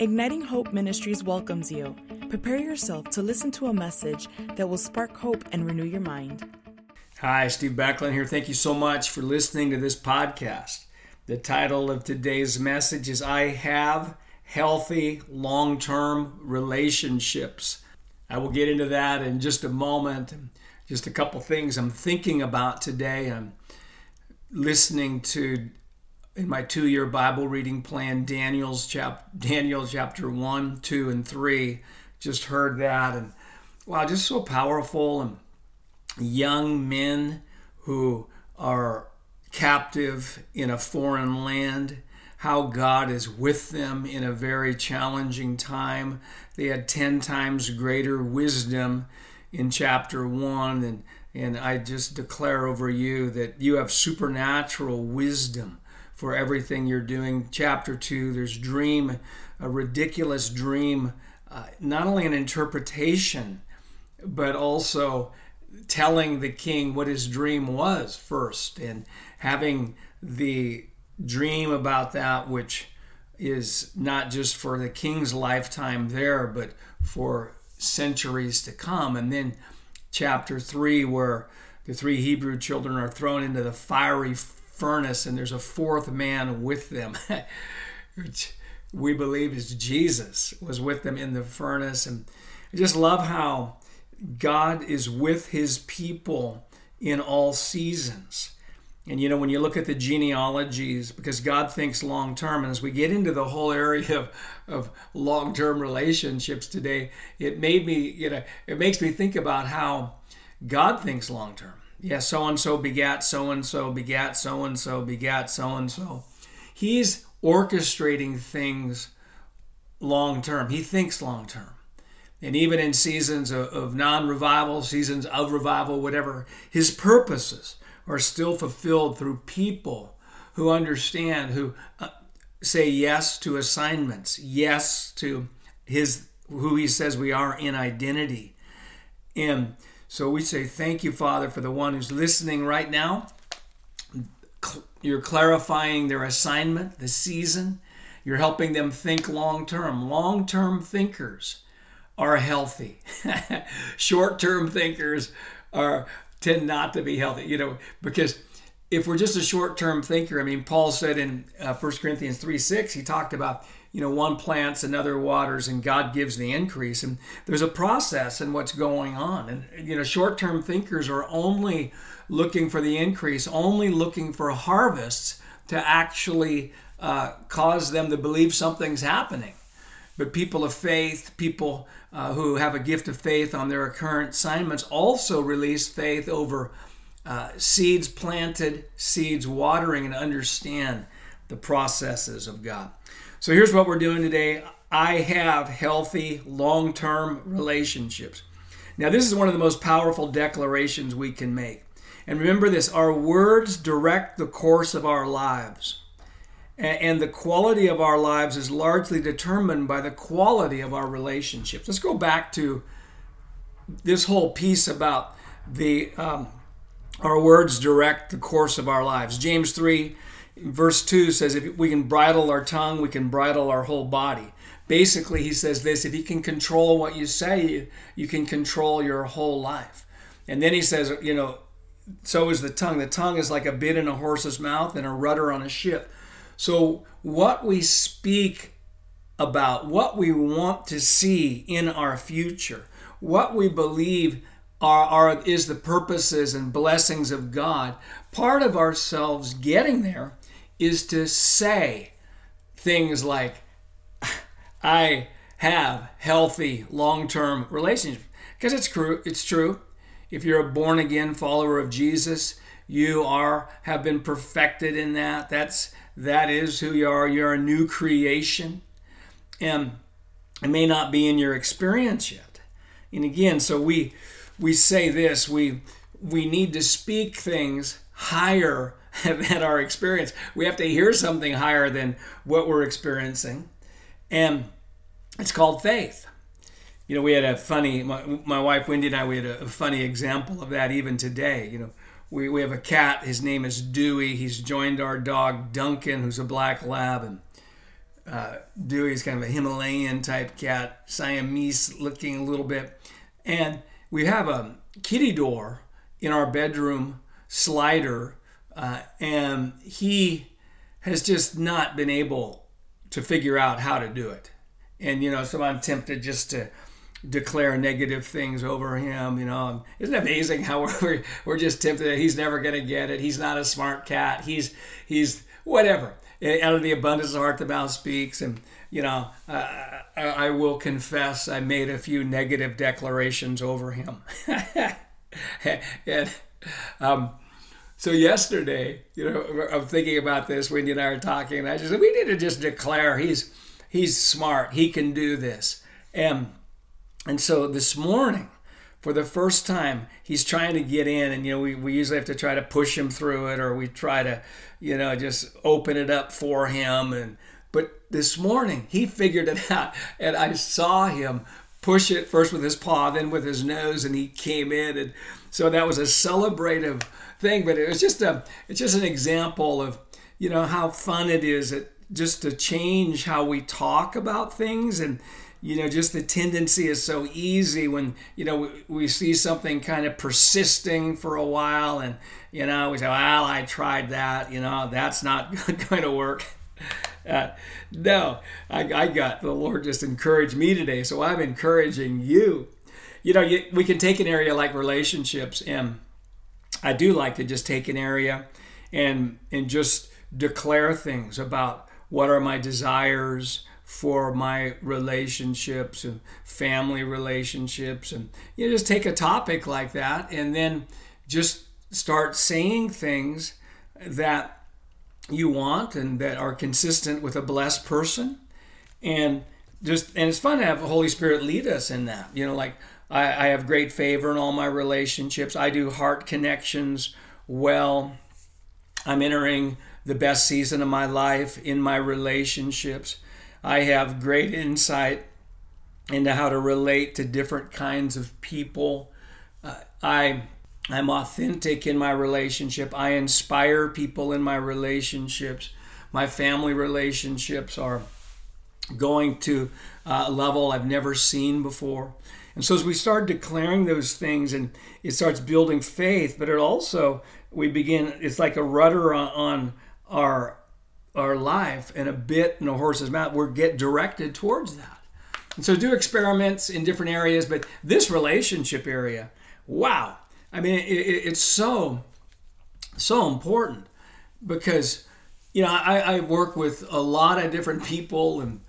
Igniting Hope Ministries welcomes you. Prepare yourself to listen to a message that will spark hope and renew your mind. Hi, Steve Backlund here. Thank you so much for listening to this podcast. The title of today's message is I Have Healthy Long Term Relationships. I will get into that in just a moment. Just a couple things I'm thinking about today. I'm listening to in my two-year Bible reading plan, Daniel's chap Daniel chapter one, two, and three. Just heard that and wow, just so powerful and young men who are captive in a foreign land, how God is with them in a very challenging time. They had 10 times greater wisdom in chapter 1 and and I just declare over you that you have supernatural wisdom for everything you're doing. Chapter 2, there's dream, a ridiculous dream, uh, not only an interpretation, but also telling the king what his dream was first and having the dream about that which is not just for the king's lifetime there but for centuries to come and then chapter 3 where the three hebrew children are thrown into the fiery furnace and there's a fourth man with them which we believe is jesus was with them in the furnace and i just love how God is with his people in all seasons. And you know, when you look at the genealogies, because God thinks long term, and as we get into the whole area of, of long term relationships today, it made me, you know, it makes me think about how God thinks long term. Yeah, so and so begat so and so, begat so and so, begat so and so. He's orchestrating things long term, he thinks long term and even in seasons of, of non revival, seasons of revival, whatever, his purposes are still fulfilled through people who understand, who uh, say yes to assignments, yes to his who he says we are in identity. And so we say, Thank you, Father, for the one who's listening right now. You're clarifying their assignment, the season. You're helping them think long term, long term thinkers are healthy. Short term thinkers are tend not to be healthy, you know, because if we're just a short term thinker, I mean, Paul said in uh, 1 Corinthians 3 6, he talked about, you know, one plants, another waters, and God gives the increase. And there's a process in what's going on. And, you know, short term thinkers are only looking for the increase, only looking for harvests to actually uh, cause them to believe something's happening. But people of faith, people uh, who have a gift of faith on their current assignments also release faith over uh, seeds planted, seeds watering, and understand the processes of God. So here's what we're doing today. I have healthy long term relationships. Now, this is one of the most powerful declarations we can make. And remember this our words direct the course of our lives and the quality of our lives is largely determined by the quality of our relationships. Let's go back to this whole piece about the um, our words direct the course of our lives. James three, verse two says, "If we can bridle our tongue, we can bridle our whole body." Basically, he says this: if you can control what you say, you can control your whole life. And then he says, you know, so is the tongue. The tongue is like a bit in a horse's mouth and a rudder on a ship. So, what we speak about, what we want to see in our future, what we believe are, are is the purposes and blessings of God, part of ourselves getting there is to say things like, I have healthy long-term relationships. Because it's true, it's true. If you're a born again follower of Jesus, you are have been perfected in that. That's that is who you are. You're a new creation. And it may not be in your experience yet. And again, so we we say this, we we need to speak things higher than our experience. We have to hear something higher than what we're experiencing. And it's called faith. You know, we had a funny, my, my wife Wendy and I, we had a, a funny example of that even today. You know, we, we have a cat. His name is Dewey. He's joined our dog Duncan, who's a black lab. And uh, Dewey's kind of a Himalayan type cat, Siamese looking a little bit. And we have a kitty door in our bedroom slider, uh, and he has just not been able to figure out how to do it. And, you know, so I'm tempted just to declare negative things over him. You know, isn't it amazing how we're, we're just tempted that he's never going to get it. He's not a smart cat. He's, he's whatever. Out of the abundance of heart, the mouth speaks. And, you know, uh, I, will confess I made a few negative declarations over him. and, um, so yesterday, you know, I'm thinking about this when you and I are talking, and I just said we need to just declare he's he's smart, he can do this, and and so this morning, for the first time, he's trying to get in, and you know, we, we usually have to try to push him through it, or we try to, you know, just open it up for him, and but this morning he figured it out, and I saw him push it first with his paw, then with his nose, and he came in, and so that was a celebrative thing, but it was just a it's just an example of you know how fun it is just to change how we talk about things. And you know just the tendency is so easy when you know we, we see something kind of persisting for a while and you know we say well i tried that you know that's not going to work uh, no I, I got the lord just encouraged me today so i'm encouraging you. You know you, we can take an area like relationships and I do like to just take an area and and just declare things about what are my desires for my relationships and family relationships and you know, just take a topic like that and then just start saying things that you want and that are consistent with a blessed person and just and it's fun to have the holy spirit lead us in that you know like I, I have great favor in all my relationships. I do heart connections well. I'm entering the best season of my life in my relationships. I have great insight into how to relate to different kinds of people. Uh, I I'm authentic in my relationship. I inspire people in my relationships. My family relationships are going to a level I've never seen before. And so as we start declaring those things and it starts building faith, but it also we begin it's like a rudder on, our our life and a bit in a horse's mouth. We're get directed towards that. And so do experiments in different areas, but this relationship area, wow. I mean, it, it, it's so so important because you know I, I work with a lot of different people and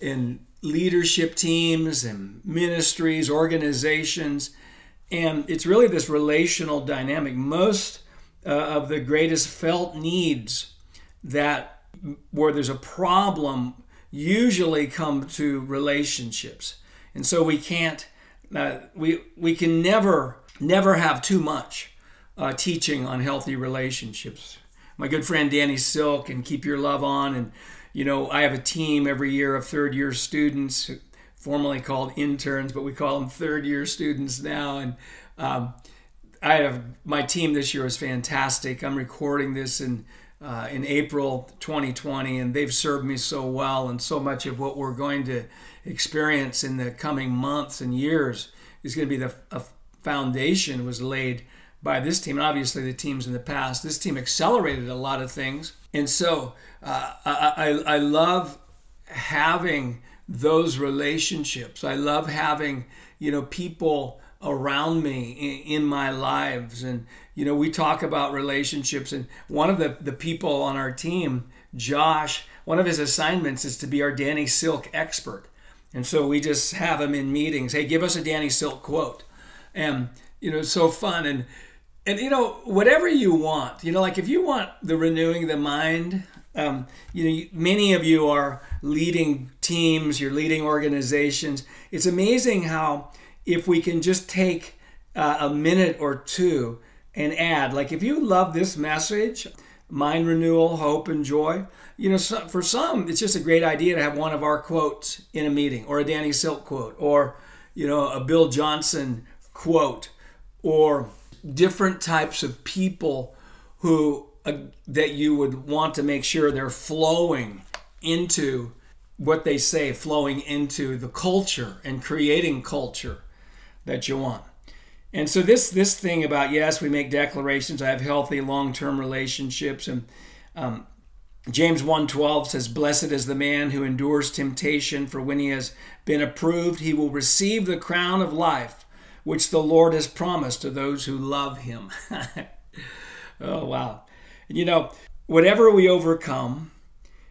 in leadership teams and ministries, organizations, and it's really this relational dynamic. Most uh, of the greatest felt needs that where there's a problem usually come to relationships, and so we can't we we can never never have too much uh, teaching on healthy relationships. My good friend Danny Silk and Keep Your Love On and you know, I have a team every year of third year students, formerly called interns, but we call them third year students now. And um, I have my team this year is fantastic. I'm recording this in uh, in April 2020, and they've served me so well. And so much of what we're going to experience in the coming months and years is going to be the foundation was laid by this team. And obviously, the teams in the past, this team accelerated a lot of things. And so uh, I, I, I love having those relationships. I love having, you know, people around me in, in, my lives. And, you know, we talk about relationships. And one of the, the people on our team, Josh, one of his assignments is to be our Danny Silk expert. And so we just have them in meetings. Hey, give us a Danny Silk quote. And, you know, so fun. And, and you know whatever you want you know like if you want the renewing the mind um, you know many of you are leading teams you're leading organizations it's amazing how if we can just take uh, a minute or two and add like if you love this message mind renewal hope and joy you know for some it's just a great idea to have one of our quotes in a meeting or a danny silk quote or you know a bill johnson quote or different types of people who uh, that you would want to make sure they're flowing into what they say flowing into the culture and creating culture that you want. And so this this thing about yes, we make declarations. I have healthy long term relationships, and um, James 1:12 says, "Blessed is the man who endures temptation, for when he has been approved, he will receive the crown of life, which the Lord has promised to those who love him." oh wow! You know, whatever we overcome,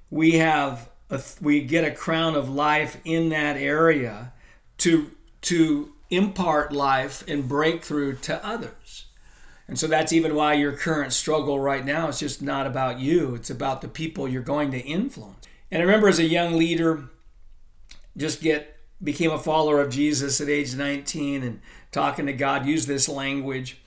we have a, we get a crown of life in that area to to impart life and breakthrough to others. And so that's even why your current struggle right now is just not about you, it's about the people you're going to influence. And I remember as a young leader, just get became a follower of Jesus at age 19 and talking to God, use this language.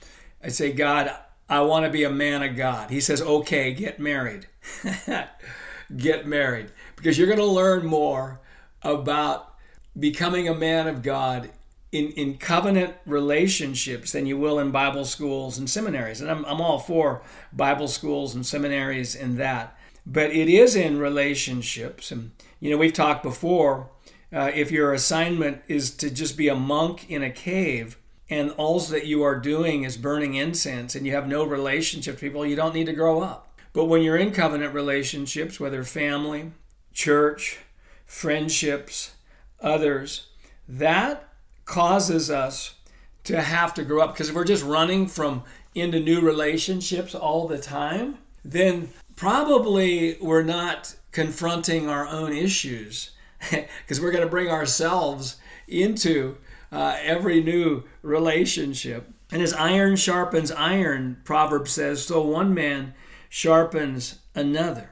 I say, God, I want to be a man of God. He says, okay, get married. get married because you're going to learn more about becoming a man of God in, in covenant relationships than you will in Bible schools and seminaries. And I'm, I'm all for Bible schools and seminaries and that. But it is in relationships. And, you know, we've talked before uh, if your assignment is to just be a monk in a cave and all that you are doing is burning incense and you have no relationship with people, you don't need to grow up. But when you're in covenant relationships, whether family, church, friendships, others, that causes us to have to grow up because if we're just running from into new relationships all the time, then probably we're not confronting our own issues because we're going to bring ourselves into uh, every new relationship. And as iron sharpens iron, Proverbs says, so one man sharpens another.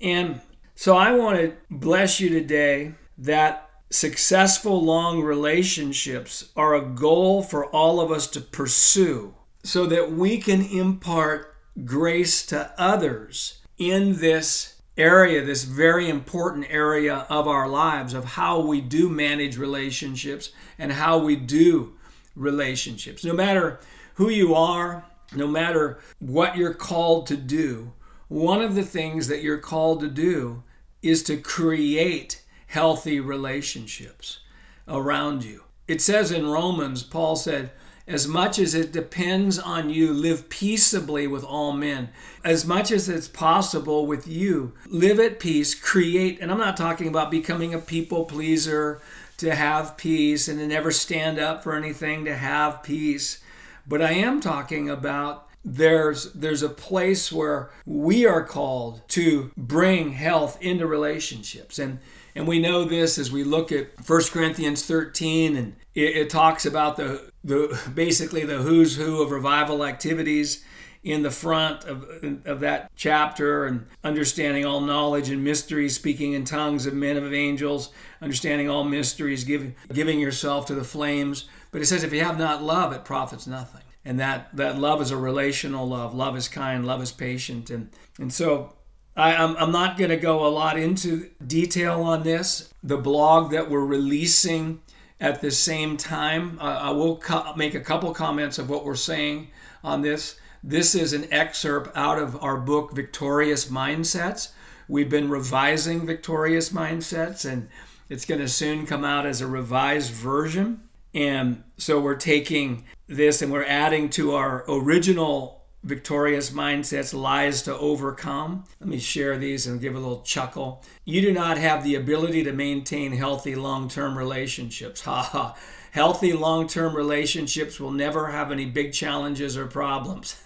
And so I want to bless you today that Successful long relationships are a goal for all of us to pursue so that we can impart grace to others in this area, this very important area of our lives of how we do manage relationships and how we do relationships. No matter who you are, no matter what you're called to do, one of the things that you're called to do is to create healthy relationships around you. It says in Romans, Paul said, as much as it depends on you, live peaceably with all men. As much as it's possible with you, live at peace, create. And I'm not talking about becoming a people pleaser to have peace and to never stand up for anything to have peace. But I am talking about there's there's a place where we are called to bring health into relationships and and we know this as we look at 1 Corinthians 13, and it, it talks about the, the basically the who's who of revival activities in the front of, of that chapter and understanding all knowledge and mysteries, speaking in tongues of men of angels, understanding all mysteries, giving, giving yourself to the flames. But it says, if you have not love, it profits nothing. And that, that love is a relational love. Love is kind, love is patient. And, and so I, am I'm not going to go a lot into detail on this. The blog that we're releasing at the same time, uh, I will co- make a couple comments of what we're saying on this. This is an excerpt out of our book, Victorious Mindsets. We've been revising Victorious Mindsets, and it's going to soon come out as a revised version. And so we're taking this and we're adding to our original victorious mindsets, lies to overcome. Let me share these and give a little chuckle. You do not have the ability to maintain healthy long term relationships. Ha ha. Healthy long term relationships will never have any big challenges or problems.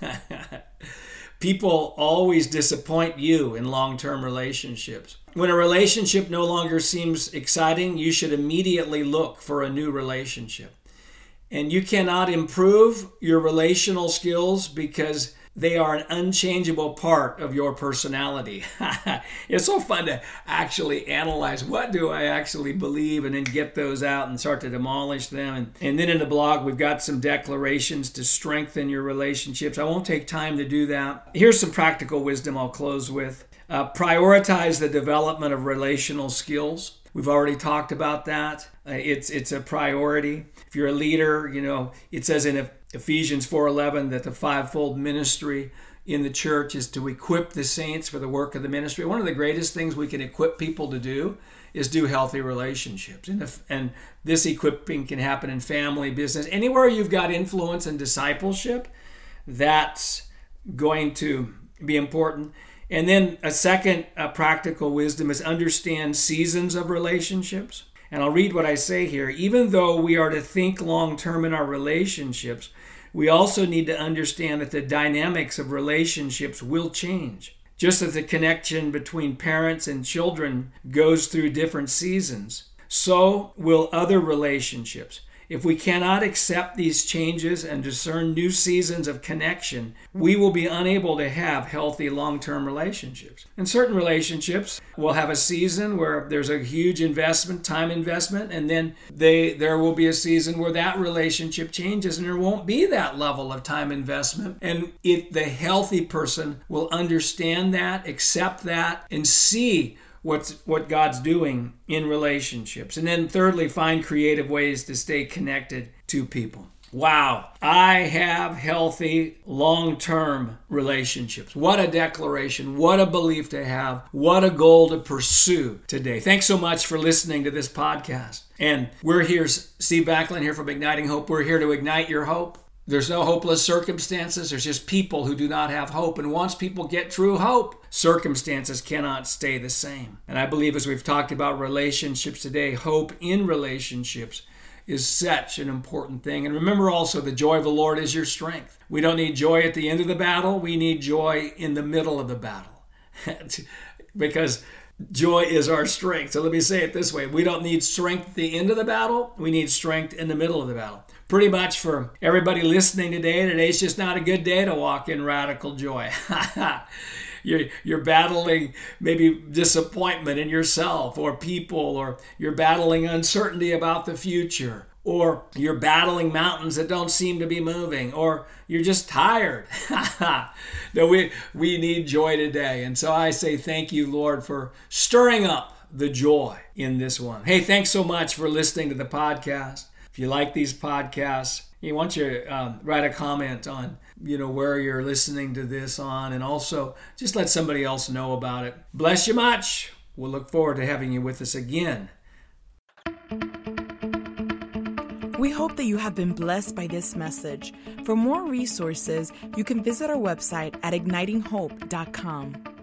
People always disappoint you in long term relationships. When a relationship no longer seems exciting, you should immediately look for a new relationship. And you cannot improve your relational skills because they are an unchangeable part of your personality. it's so fun to actually analyze what do I actually believe and then get those out and start to demolish them. And, and then in the blog, we've got some declarations to strengthen your relationships. I won't take time to do that. Here's some practical wisdom I'll close with. Uh, prioritize the development of relational skills. We've already talked about that. Uh, it's it's a priority. If you're a leader, you know it says in Ephesians 4:11 that the fivefold ministry in the church is to equip the saints for the work of the ministry. One of the greatest things we can equip people to do is do healthy relationships. And, if, and this equipping can happen in family, business, anywhere you've got influence and discipleship, that's going to be important. And then a second uh, practical wisdom is understand seasons of relationships. And I'll read what I say here. Even though we are to think long term in our relationships, we also need to understand that the dynamics of relationships will change. Just as the connection between parents and children goes through different seasons, so will other relationships. If we cannot accept these changes and discern new seasons of connection, we will be unable to have healthy long term relationships. And certain relationships will have a season where there's a huge investment, time investment, and then they there will be a season where that relationship changes and there won't be that level of time investment. And it the healthy person will understand that, accept that, and see what's what God's doing in relationships. And then thirdly, find creative ways to stay connected to people. Wow, I have healthy long term relationships. What a declaration. What a belief to have. What a goal to pursue today. Thanks so much for listening to this podcast. And we're here, Steve Backlund here from Igniting Hope. We're here to ignite your hope. There's no hopeless circumstances. There's just people who do not have hope. And once people get true hope, circumstances cannot stay the same. And I believe, as we've talked about relationships today, hope in relationships is such an important thing. And remember also, the joy of the Lord is your strength. We don't need joy at the end of the battle, we need joy in the middle of the battle. because joy is our strength. So let me say it this way we don't need strength at the end of the battle, we need strength in the middle of the battle pretty much for everybody listening today, today's just not a good day to walk in radical joy. you're, you're battling maybe disappointment in yourself or people, or you're battling uncertainty about the future, or you're battling mountains that don't seem to be moving, or you're just tired. no, we, we need joy today. And so I say thank you, Lord, for stirring up the joy in this one. Hey, thanks so much for listening to the podcast. If you like these podcasts, you want you um, write a comment on you know where you're listening to this on, and also just let somebody else know about it. Bless you much. We'll look forward to having you with us again. We hope that you have been blessed by this message. For more resources, you can visit our website at ignitinghope.com.